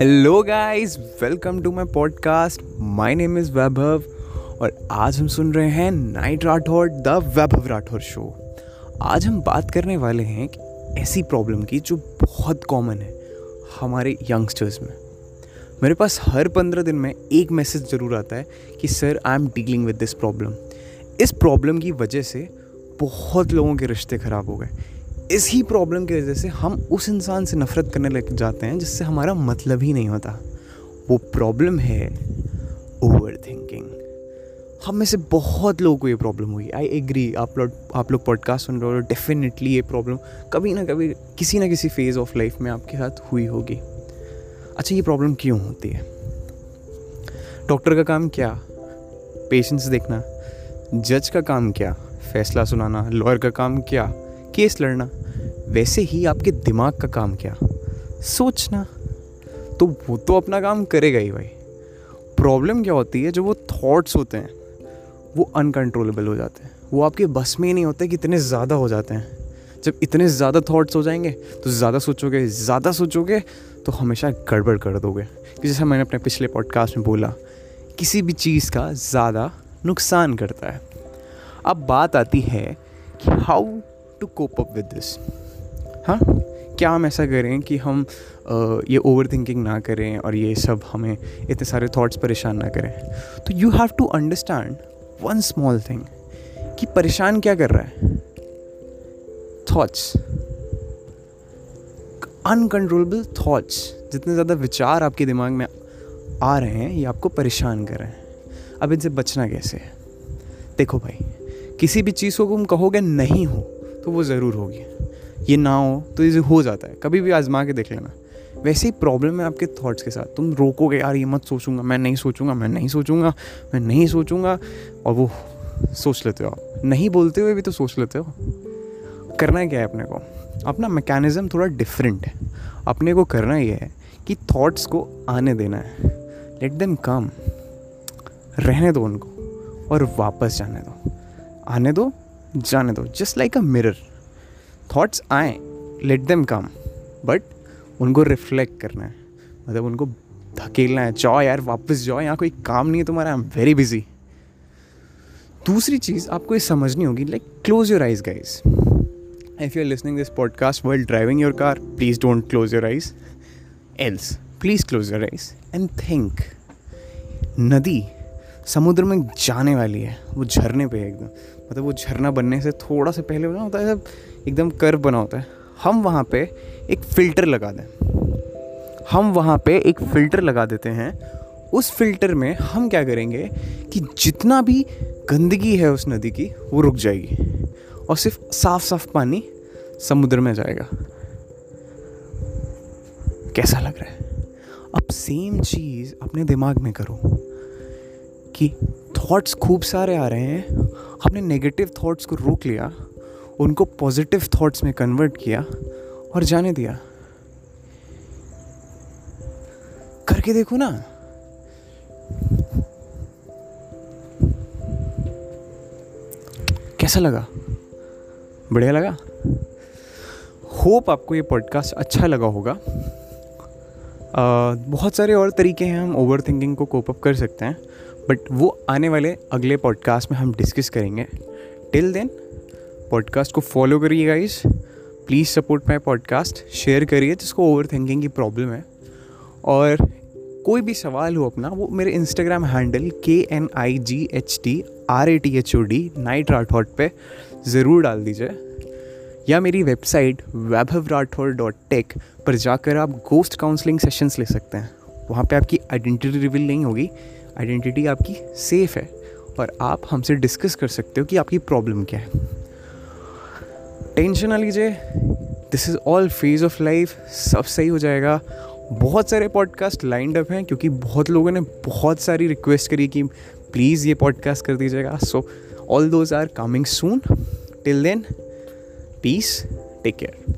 Hello guys welcome to my podcast my name is Vaibhav और आज हम सुन रहे हैं Knight Rathore the Vaibhav Rathore show आज हम बात करने वाले हैं कि ऐसी प्रॉब्लम की जो बहुत कॉमन है हमारे यंगस्टर्स में। मेरे पास हर पंद्रह दिन में एक मैसेज ज़रूर आता है कि sir I am dealing with this problem इस प्रॉब्लम की वजह से बहुत लोगों के रिश्ते ख़राब हो गए। इस प्रॉब्लम की वजह से हम उस इंसान से नफ़रत करने लग जाते हैं, जिससे हमारा मतलब ही नहीं होता। वो प्रॉब्लम है ओवर थिंकिंग हम में से बहुत लोगों को ये प्रॉब्लम हुई। आई एग्री आप लोग आप लोग पॉडकास्ट सुन रहे हो डेफिनेटली ये प्रॉब्लम कभी ना कभी, किसी ना किसी फ़ेज़ ऑफ़ लाइफ में आपके साथ हुई होगी। अच्छा ये प्रॉब्लम क्यों होती है? डॉक्टर का काम क्या? पेशेंट्स देखना। जज का काम क्या? फैसला सुनाना। लॉयर का काम क्या? केस लड़ना। वैसे ही आपके दिमाग का काम क्या? सोचना तो वो तो अपना काम करेगा ही भाई। प्रॉब्लम क्या होती है जो वो थॉट्स होते हैं, वो अनकंट्रोलेबल हो जाते हैं। वो आपके बस में ही नहीं होते कि इतने ज़्यादा हो जाते हैं। जब इतने ज़्यादा थॉट्स हो जाएँगे तो ज़्यादा सोचोगे ज़्यादा सोचोगे तो हमेशा गड़बड़ कर दोगे। जैसे मैंने अपने पिछले पॉडकास्ट में बोला, किसी भी चीज़ का ज़्यादा नुकसान करता है। अब बात आती है कि how to cope up with this हाँ क्या हम ऐसा करें कि हम ये ओवर थिंकिंग ना करें और ये सब हमें इतने सारे थॉट्स परेशान ना करें? तो you have to understand one small thing कि परेशान क्या कर रहा है? थॉट्स अनकंट्रोलेबल थॉट्स जितने ज़्यादा विचार आपके दिमाग में आ रहे हैं, ये आपको परेशान कर रहे हैं। अब इनसे बचना कैसे है? देखो भाई, किसी भी चीज़ को तुम कहोगे नहीं हो तो वो ज़रूर होगी। ये ना हो तो ये हो जाता है। कभी भी आजमा के देख लेना। वैसे ही प्रॉब्लम है आपके थॉट्स के साथ। तुम रोकोगे, यार, ये मत सोचूँगा। मैं नहीं सोचूँगा, मैं नहीं सोचूँगा, मैं नहीं सोचूँगा। और वो सोच लेते हो आप। नहीं बोलते हुए भी तो सोच लेते हो। करना क्या है अपने को? अपना मैकेनिज़्म थोड़ा डिफरेंट है। अपने को करना ये है कि थॉट्स को आने देना है। लेट देम कम रहने दो उनको और वापस जाने दो। आने दो, जाने दो। Just like a mirror thoughts आए लेट देम कम बट उनको रिफ्लेक्ट करना है। मतलब उनको धकेलना है, जाओ यार, वापस जाओ, यहाँ कोई काम नहीं है तुम्हारा आई एम वेरी बिज़ी दूसरी चीज़, आपको ये समझनी होगी like close your eyes guys if you are listening this podcast world driving your car please don't close your eyes else please close your eyes and think नदी समुद्र में जाने वाली है। वो झरने पे एकदम। मतलब वो झरना बनने से थोड़ा सा पहले बना होता है, एकदम कर्व बना होता है। हम वहाँ पे एक फ़िल्टर लगा दें। हम वहाँ पे एक फ़िल्टर लगा देते हैं। उस फ़िल्टर में हम क्या करेंगे कि जितना भी गंदगी है उस नदी की, वो रुक जाएगी। और सिर्फ़ साफ़ साफ़ पानी समुद्र में जाएगा। कैसा लग रहा है? अब सेम चीज़ अपने दिमाग में करो। कि थॉट्स खूब सारे आ रहे हैं। हमने नेगेटिव थॉट्स को रोक लिया उनको पॉजिटिव थॉट्स में कन्वर्ट किया और जाने दिया। करके देखो ना। कैसा लगा? बढ़िया लगा? होप आपको ये पॉडकास्ट अच्छा लगा होगा। uh, बहुत सारे और तरीके हैं हम ओवर थिंकिंग को कोप अप कर सकते हैं। बट वो आने वाले अगले पॉडकास्ट में हम डिस्कस करेंगे। टिल देन पॉडकास्ट को फॉलो करिए guys please support my podcast share करिए जिसको ओवर थिंकिंग की प्रॉब्लम है। और कोई भी सवाल हो अपना, वो मेरे इंस्टाग्राम हैंडल के N I G H T R A T H O D night Rathore पे ज़रूर डाल दीजिए। या मेरी website Vaibhav Rathore dot tech पर जाकर आप गोस्ट काउंसलिंग सेशंस ले सकते हैं। वहाँ पे आपकी आइडेंटिटी रिवील नहीं होगी। आइडेंटिटी आपकी सेफ़ है और आप हमसे डिस्कस कर सकते हो कि आपकी प्रॉब्लम क्या है। टेंशन ना लीजिए। This is all phase of life सब सही हो जाएगा। बहुत सारे पॉडकास्ट लाइंड अप हैं क्योंकि बहुत लोगों ने बहुत सारी रिक्वेस्ट करी कि प्लीज़ ये पॉडकास्ट कर दीजिएगा। So all those are coming soon till then peace take care